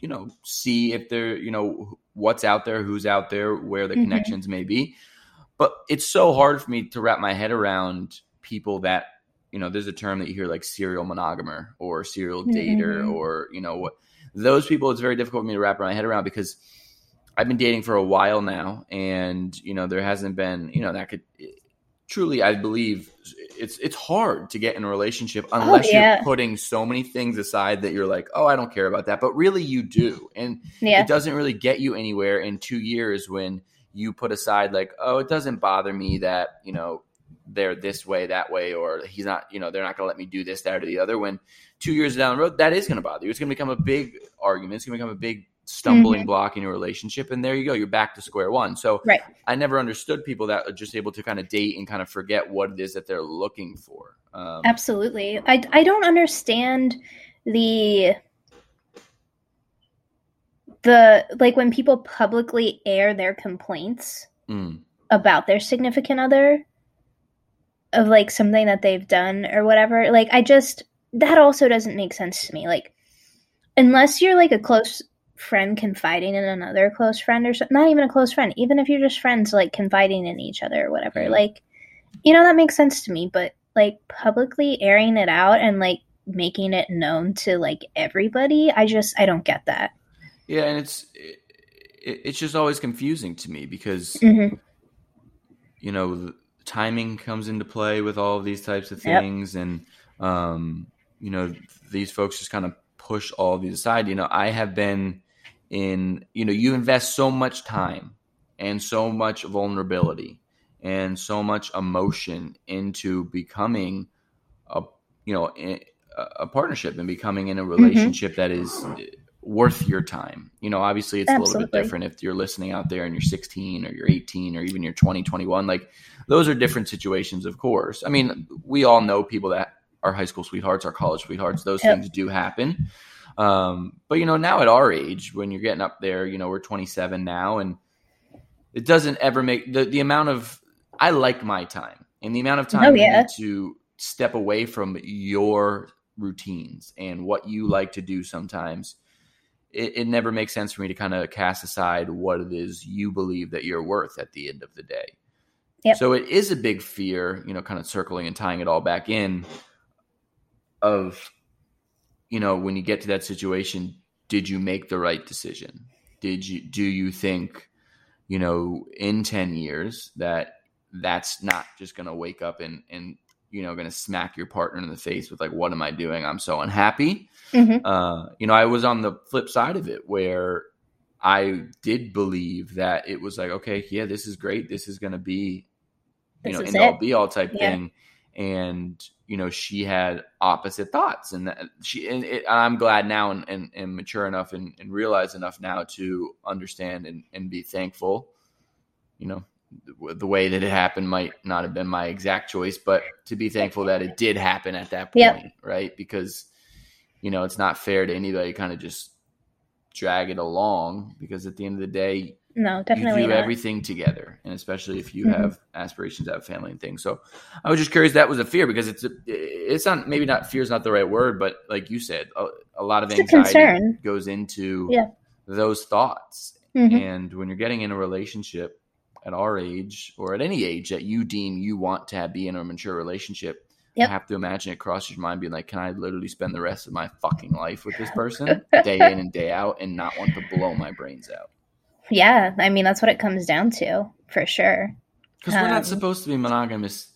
you know, see if there, you know, what's out there, who's out there, where the Mhm. connections may be but it's so hard for me to wrap my head around people that you know there's a term that you hear like serial monogamer or serial dater Mhm. or you know what those people it's very difficult for me to wrap my head around because i've been dating for a while now and you know there hasn't been you know that could truly i believe it's it's hard to get in a relationship unless Oh, yeah. you're putting so many things aside that you're like oh i don't care about that but really you do and yeah. it doesn't really get you anywhere in two years when you put aside like oh it doesn't bother me that you know they're this way that way or he's not you know they're not going to let me do this that or the other when two years down the road that is going to bother you it's going to become a big argument it's going to become a big stumbling Mhm. block in your relationship and there you go you're back to square one so Right. i never understood people that are just able to kind of date and kind of forget what it is that they're looking for um, Absolutely. I, I don't understand the the like when people publicly air their complaints mm, about their significant other of like something that they've done or whatever. Like I just that also doesn't make sense to me. Like unless you're like a close friend confiding in another close friend or so, not even a close friend, even if you're just friends like confiding in each other or whatever. Yeah. Like you know that makes sense to me, but like publicly airing it out and like making it known to like everybody, I just I don't get that. yeah and it's it, it's just always confusing to me because hmm you know the timing comes into play with all of these types of Yep. things. And um you know these folks just kind of push all of these aside. You know i have been in you know you invest so much time and so much vulnerability and so much emotion into becoming a you know a, a partnership and becoming in a relationship that is worth your time. You know obviously it's a little bit different if you're listening out there and you're 16 or you're 18 or even you're 20 21 like those are different situations of course. I mean we all know people that are high school sweethearts are college sweethearts. Those Yep. things do happen. Um, but you know now at our age when you're getting up there you know we're 27 now and it doesn't ever make the, the amount of i like my time and the amount of time Oh, you yeah. need to step away from your routines and what you like to do sometimes it, it never makes sense for me to kind of cast aside what it is you believe that you're worth at the end of the day Yep. so it is a big fear you know kind of circling and tying it all back in of you know when you get to that situation did you make the right decision did you do you think you know in 10 years that that's not just going to wake up and and you know going to smack your partner in the face with like what am i doing? I'm so unhappy. Hmm uh you know i was on the flip side of it where i did believe that it was like okay yeah this is great. This is going to be you This know end all be all type Yeah. thing. And you know she had opposite thoughts and that she and it, i'm glad now and, and, and mature enough and, and realize enough now to understand and, and be thankful you know the, way that it happened might not have been my exact choice but to be thankful that it did happen at that point Yep. right because you know it's not fair to anybody kind of just drag it along because at the end of the day No, definitely you do not. everything together, and especially if you Mhm. have aspirations to have family and things. So I was just curious. That was a fear because it's a, it's not maybe not fear is not the right word, but like you said, a, a lot of It's anxiety goes into Yeah. those thoughts. Mhm. And when you're getting in a relationship at our age or at any age that you deem you want to have, be in a mature relationship, Yep. I have to imagine it crosses your mind being like, can I literally spend the rest of my fucking life with this person day in and day out and not want to blow my brains out? Yeah, I mean that's what it comes down to for sure. Because we're Um, not supposed to be monogamous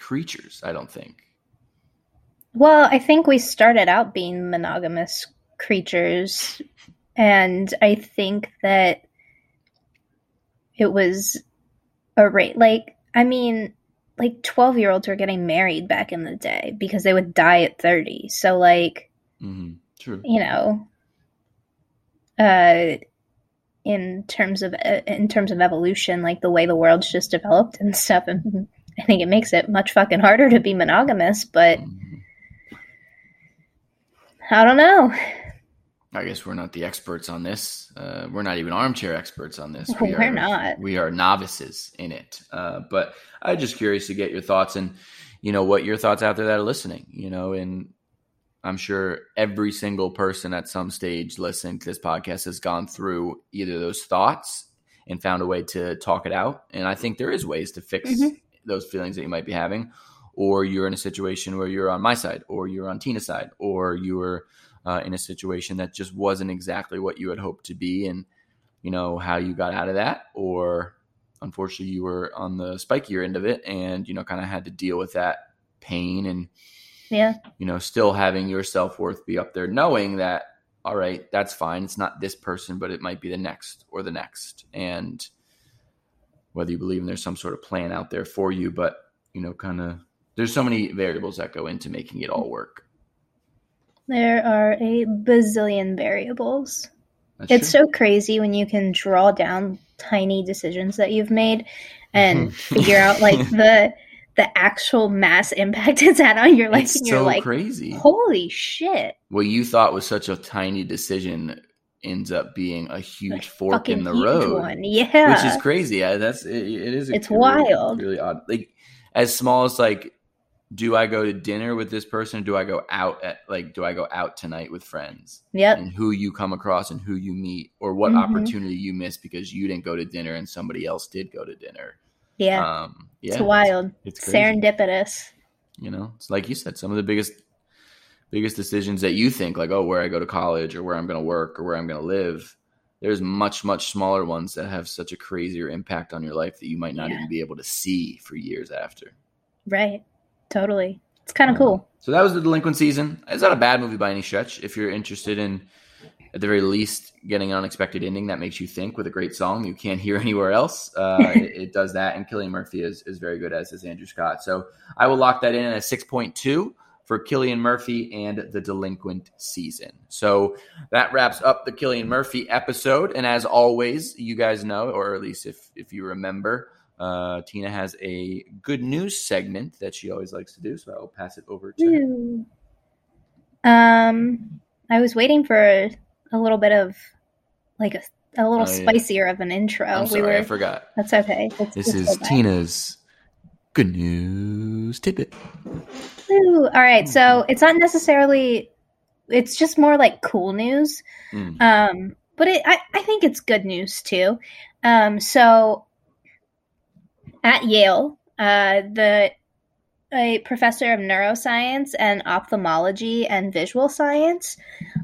creatures, I don't think. Well, I think we started out being monogamous creatures, and I think that it was a rate. Like, I mean, like twelve year olds were getting married back in the day because they would die at thirty. So, like, hmm True. you know, uh, in terms of uh, in terms of evolution, like the way the world's just developed and stuff, and I think it makes it much fucking harder to be monogamous. But Mhm. I don't know. I guess we're not the experts on this. Uh, we're not even armchair experts on this. We're are, not. We are novices in it. Uh, but I'm just curious to get your thoughts and, you know, what your thoughts out there that are listening, you know, and I'm sure every single person at some stage listening to this podcast has gone through either those thoughts and found a way to talk it out. And I think there is ways to fix Mhm. those feelings that you might be having. Or you're in a situation where you're on my side, or you're on Tina's side, or you're uh, in a situation that just wasn't exactly what you had hoped to be, and you know how you got out of that, or unfortunately you were on the spikier end of it, and you know kind of had to deal with that pain and Yeah. you know, still having your self worth be up there, knowing that, all right, that's fine. It's not this person, but it might be the next or the next. And whether you believe in there's some sort of plan out there for you, but, you know, kind of, there's so many variables that go into making it all work. There are a bazillion variables. That's It's true. so crazy when you can draw down tiny decisions that you've made and figure out like the the actual mass impact it's had on your life It's and you're so like crazy. holy shit What you thought was such a tiny decision ends up being a huge fork in the road. one yeah which is crazy. Yeah, that's it, it is. It's really- wild. really odd. Like as small as like, do I go to dinner with this person? Or do I go out at like, do I go out tonight with friends? yep And who you come across and who you meet, or what Mhm. opportunity you miss because you didn't go to dinner and somebody else did go to dinner. yeah Um, yeah, it's wild It's, crazy. serendipitous You know, it's like you said, some of the biggest biggest decisions that you think like, oh, where I go to college or where I'm going to work or where I'm going to live. There's much much smaller ones that have such a crazier impact on your life that you might not Yeah. even be able to see for years after. right totally it's kind of Um, cool So that was the Delinquent season. It's not a bad movie by any stretch. If you're interested in, at the very least, getting an unexpected ending that makes you think with a great song you can't hear anywhere else, uh, it, it does that. And Cillian Murphy is, is very good, as is Andrew Scott. So I will lock that in at a 6.2 for Cillian Murphy and the Delinquent season. So that wraps up the Cillian Murphy episode. And as always, you guys know, or at least if, if you remember, uh, Tina has a good news segment that she always likes to do. So I will pass it over to. Um i was waiting for a, a little bit of like a, a little Oh, yeah. spicier of an intro I'm we sorry, were I forgot. that's okay This is. Tina's good news tidbit. Ooh, all right so it's not necessarily it's just more like cool news Mm. um but it, I, I think it's good news too um so at yale uh the a professor of neuroscience and ophthalmology and visual science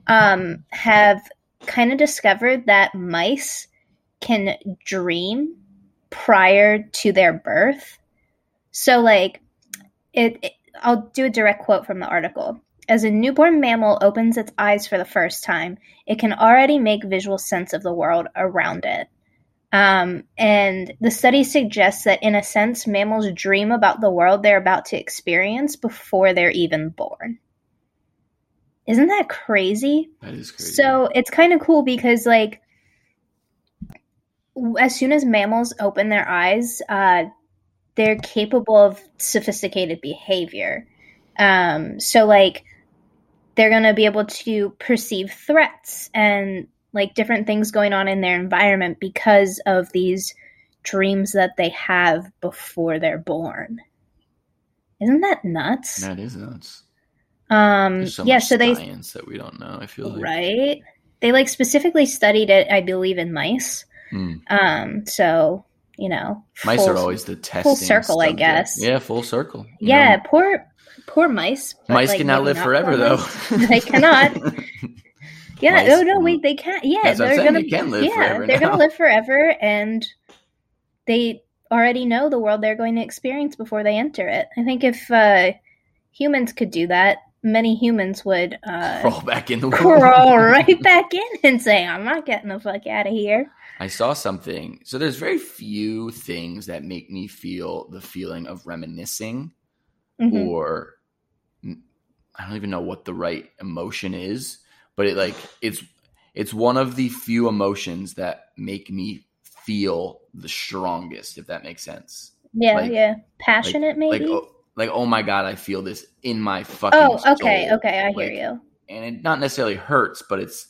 um have kind of discovered that mice can dream prior to their birth so like it, it i'll do a direct quote from the article as a newborn mammal opens its eyes for the first time, it can already make visual sense of the world around it. Um, and the study suggests that, in a sense, mammals dream about the world they're about to experience before they're even born. Isn't that crazy? That is crazy. So it's kind of cool because, like, as soon as mammals open their eyes, uh, they're capable of sophisticated behavior. Um, so, like, they're going to be able to perceive threats and, like, different things going on in their environment because of these dreams that they have before they're born. Isn't that nuts? that is nuts. Um, so yeah, so they science that we don't know. I feel like right they like specifically studied it i believe in mice Hmm. um so you know mice full- are always the testing. Full circle, I guess. Yeah, full circle. yeah know? poor poor mice mice like, cannot live forever though. they cannot yeah Mice- oh no wait they can't yeah they're gonna they can live yeah forever they're now. gonna live forever and they already know the world they're going to experience before they enter it i think if uh humans could do that many humans would uh Crawl back in the womb. crawl right back in and say, I'm not getting the fuck out of here. I saw something. So there's very few things that make me feel the feeling of reminiscing Mhm. or I don't even know what the right emotion is, but it like it's it's one of the few emotions that make me feel the strongest, if that makes sense. Yeah, Like- yeah. Passionate, Like maybe? oh, like oh my god, I feel this in my fucking oh, okay, soul. okay. I Like, hear you. and it not necessarily hurts, but it's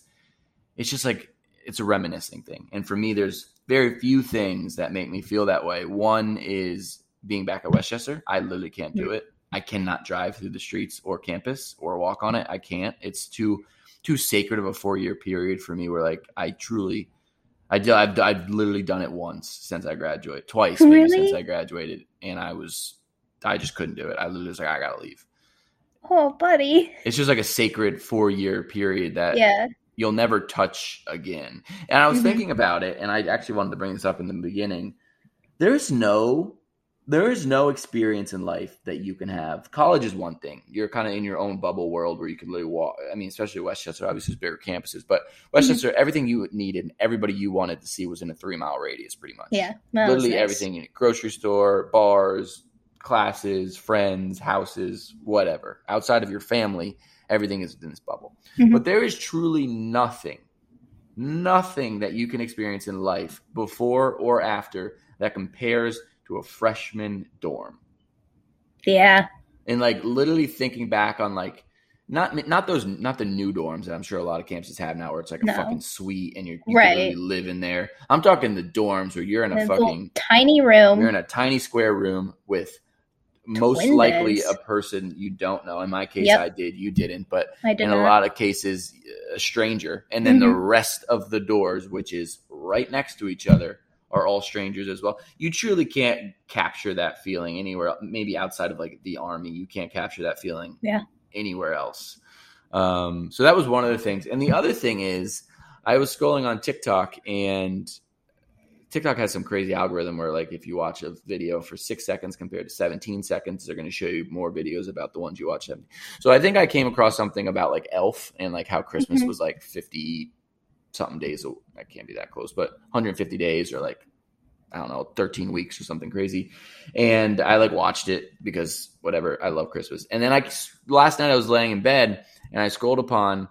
it's just like it's a reminiscing thing. And for me, there's very few things that make me feel that way. One is being back at Westchester. I literally can't do mm. it. I cannot drive through the streets or campus or walk on it. I can't. It's too too sacred of a four year period for me. Where like I truly, I did. I've, I've literally done it once since I graduated, twice maybe Really? since I graduated, and I was I just couldn't do it. I literally was like I gotta leave. Oh, buddy. It's just like a sacred four year period that Yeah. you'll never touch again. And I was Mhm. thinking about it, and I actually wanted to bring this up in the beginning. There's no, there is no experience in life that you can have. College is one thing; you're kind of in your own bubble world where you can literally walk. I mean, especially Westchester, obviously, is bigger campuses, but Westchester, everything you needed, and everybody you wanted to see was in a three mile radius, pretty much. Yeah. Literally nice. everything in it. grocery store, bars, classes, friends, houses, whatever. Outside of your family, everything is in this bubble. Mhm. But there is truly nothing nothing that you can experience in life before or after that compares to a freshman dorm. Yeah. And like literally thinking back on like not not those not the new dorms that I'm sure a lot of campuses have now where it's like a No. fucking suite and you're you Right. really live in there. I'm talking the dorms where you're in a little fucking tiny room. you're in a tiny square room with most Twin likely a person you don't know. In my case, Yep. I did. You didn't, but I did in not. a lot of cases, a stranger. And then the Mhm. rest of the doors, which is right next to each other, are all strangers as well. You truly can't capture that feeling anywhere. Maybe outside of like the army, you can't capture that feeling. Yeah. Anywhere else. Um, so that was one of the things. And the other thing is, I was scrolling on TikTok and TikTok has some crazy algorithm where, like, if you watch a video for six seconds compared to 17 seconds, they're going to show you more videos about the ones you watch. So I think I came across something about like Elf and like how Christmas Mhm. was like 50 something days. That can't be that close, but 150 days or like, I don't know, 13 weeks or something crazy. And I like watched it because whatever, I love Christmas. And then I, last night I was laying in bed and I scrolled upon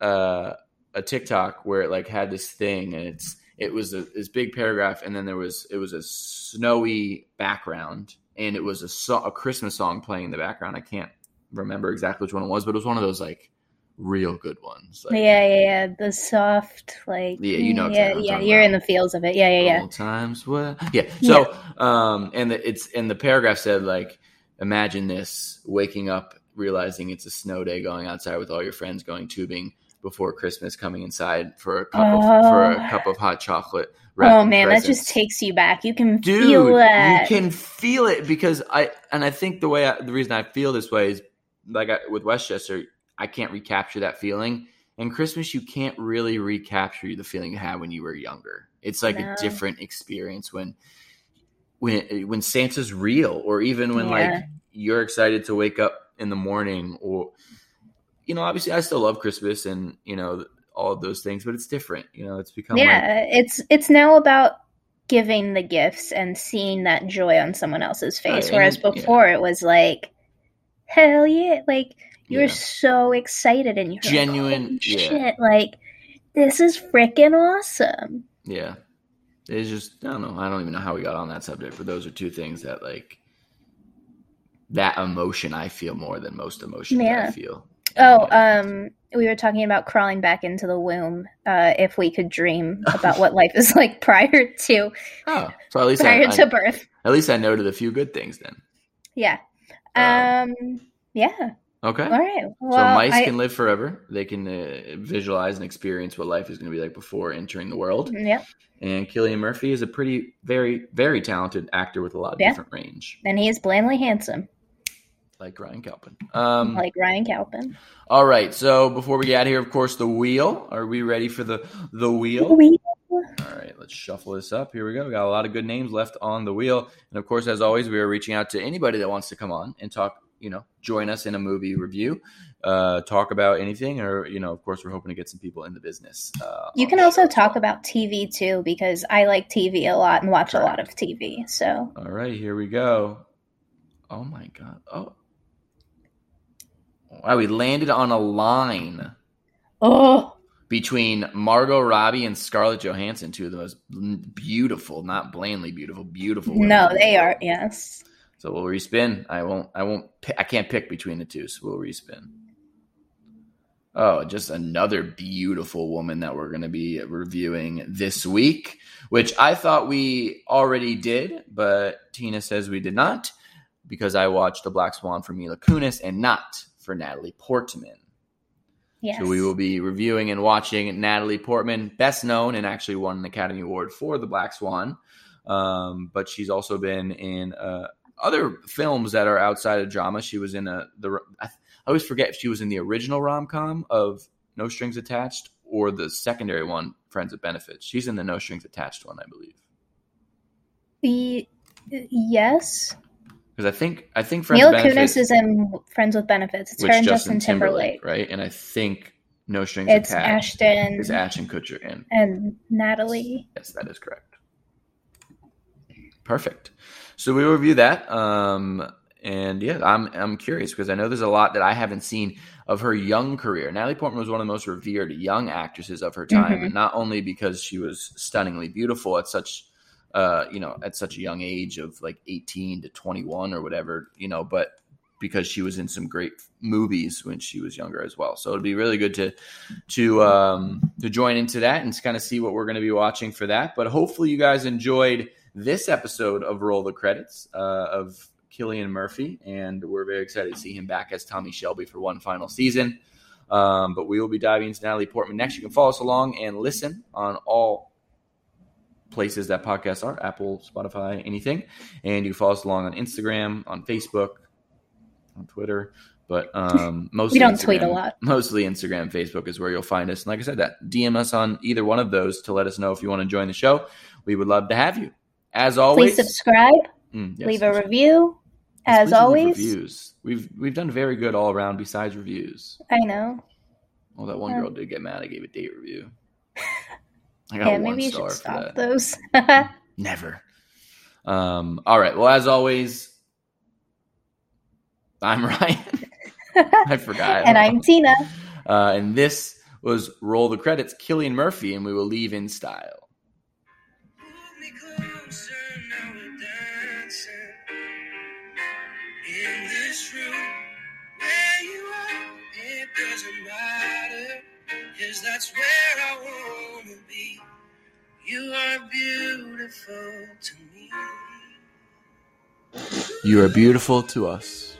uh, a TikTok where it like had this thing and it's, it was a, this big paragraph and then there was it was a snowy background and it was a, so, a christmas song playing in the background i can't remember exactly which one it was but it was one of those like real good ones like, yeah, yeah, yeah. The soft, like Yeah, you know yeah, yeah. You're about. in the fields of it. Yeah, yeah, yeah. Old times were yeah so um and the, it's and the paragraph said like imagine this waking up realizing it's a snow day going outside with all your friends going tubing before christmas coming inside for a cup of for a Oh. cup of hot chocolate Oh man, that just takes you back. You can dude feel that. you can feel it because i and i think the way I, the reason i feel this way is like I, with westchester i can't recapture that feeling and christmas you can't really recapture the feeling you had when you were younger it's like No. a different experience when when when santa's real or even when like you're excited to wake up in the morning or you know obviously i still love christmas and you know all of those things but it's different you know it's become like yeah, it's it's now about giving the gifts and seeing that joy on someone else's face. Right, Whereas and- yeah. before it was like, hell yeah, like you were Yeah. so excited and you're Genuine, like, yeah. Shit, like this is freaking awesome. Yeah. It's just I don't know. I don't even know how we got on that subject, but those are two things that like that emotion I feel more than most emotions Yeah. I feel. Oh, um, we were talking about crawling back into the womb. Uh, if we could dream about what life is like prior to Oh, so at least I, prior I- to birth. at least I noted a few good things then. Yeah. Um, Um. Yeah. Okay. All right. Well, so mice I- can live forever. They can uh, visualize and experience what life is going to be like before entering the world. Yep. And Cillian Murphy is a pretty, very, very talented actor with a lot of Yeah. different range, And he is blandly handsome, like Ryan Calpin. Um, like Ryan Calpin. All right. So before we get out of here, of course, the wheel. Are we ready for the the wheel? We- All right. Let's shuffle this up. Here we go. We got a lot of good names left on the wheel, and of course, as always, we are reaching out to anybody that wants to come on and talk. You know, join us in a movie review, uh, talk about anything, or you know, of course, we're hoping to get some people in the business. Uh, You can also show talk about TV too, because I like TV a lot and watch a lot of TV. So All right, here we go. Oh my god. Oh. Wow, we landed on a line. oh, between Margot Robbie and Scarlett Johansson, two of the most beautiful, not blandly beautiful, beautiful. women no, they are yes. So we'll respin. I won't. I won't. I can't pick between the two. So we'll respin. Oh, just another beautiful woman that we're going to be reviewing this week, which I thought we already did, but Tina says we did not because I watched The Black Swan for Mila Kunis and not for Natalie Portman. Yes. So we will be reviewing and watching Natalie Portman, best known and actually won an Academy Award for The Black Swan. Um, but she's also been in uh, other films that are outside of drama. She was in a the I, always forget if she was in the original rom com of No Strings Attached or the secondary one, Friends with Benefits. She's in the No Strings Attached one, I believe. The- yes. Because I think I think Friends Mila Kunis is in Friends with Benefits. It's her and Justin, Timberlake, Timberlake. right? And I think No Strings It's Attached Ashton is Ashton Kutcher and and Natalie. Yes, that is correct. Perfect. So we will review that. Um, and yeah, I'm I'm curious because I know there's a lot that I haven't seen of her young career. Natalie Portman was one of the most revered young actresses of her time, Mhm. and not only because she was stunningly beautiful at such uh, you know, at such a young age of like 18 to 21 or whatever, you know, but because she was in some great movies when she was younger as well. So it'd be really good to to um to join into that and kind of see what we're going to be watching for that. But hopefully you guys enjoyed this episode of Roll the Credits uh, of Cillian Murphy, and we're very excited to see him back as Tommy Shelby for one final season. Um, but we will be diving into Natalie Portman next. You can follow us along and listen on all places that podcasts are Apple, Spotify, anything. And you can follow us along on Instagram, on Facebook, on Twitter. But um, mostly We don't tweet a lot. Mostly Instagram, Facebook is where you'll find us. And like I said, that DM us on either one of those to let us know if you want to join the show. We would love to have you. As always, Please subscribe, Mm, yes, leave a review. As always, reviews. We've we've done very good all around besides reviews. I know. Well, that one girl did get mad. I gave a date review. I got Yeah, one maybe you star should stop those. Never. Um, all right. Well, as always, I'm Ryan. I forgot. and I'm Tina. Uh, and this was Roll the Credits, Cillian Murphy, and we will leave in style. This room. Where you are, it doesn't matter, cause that's where I wanna be. You are beautiful to me. You are beautiful to us.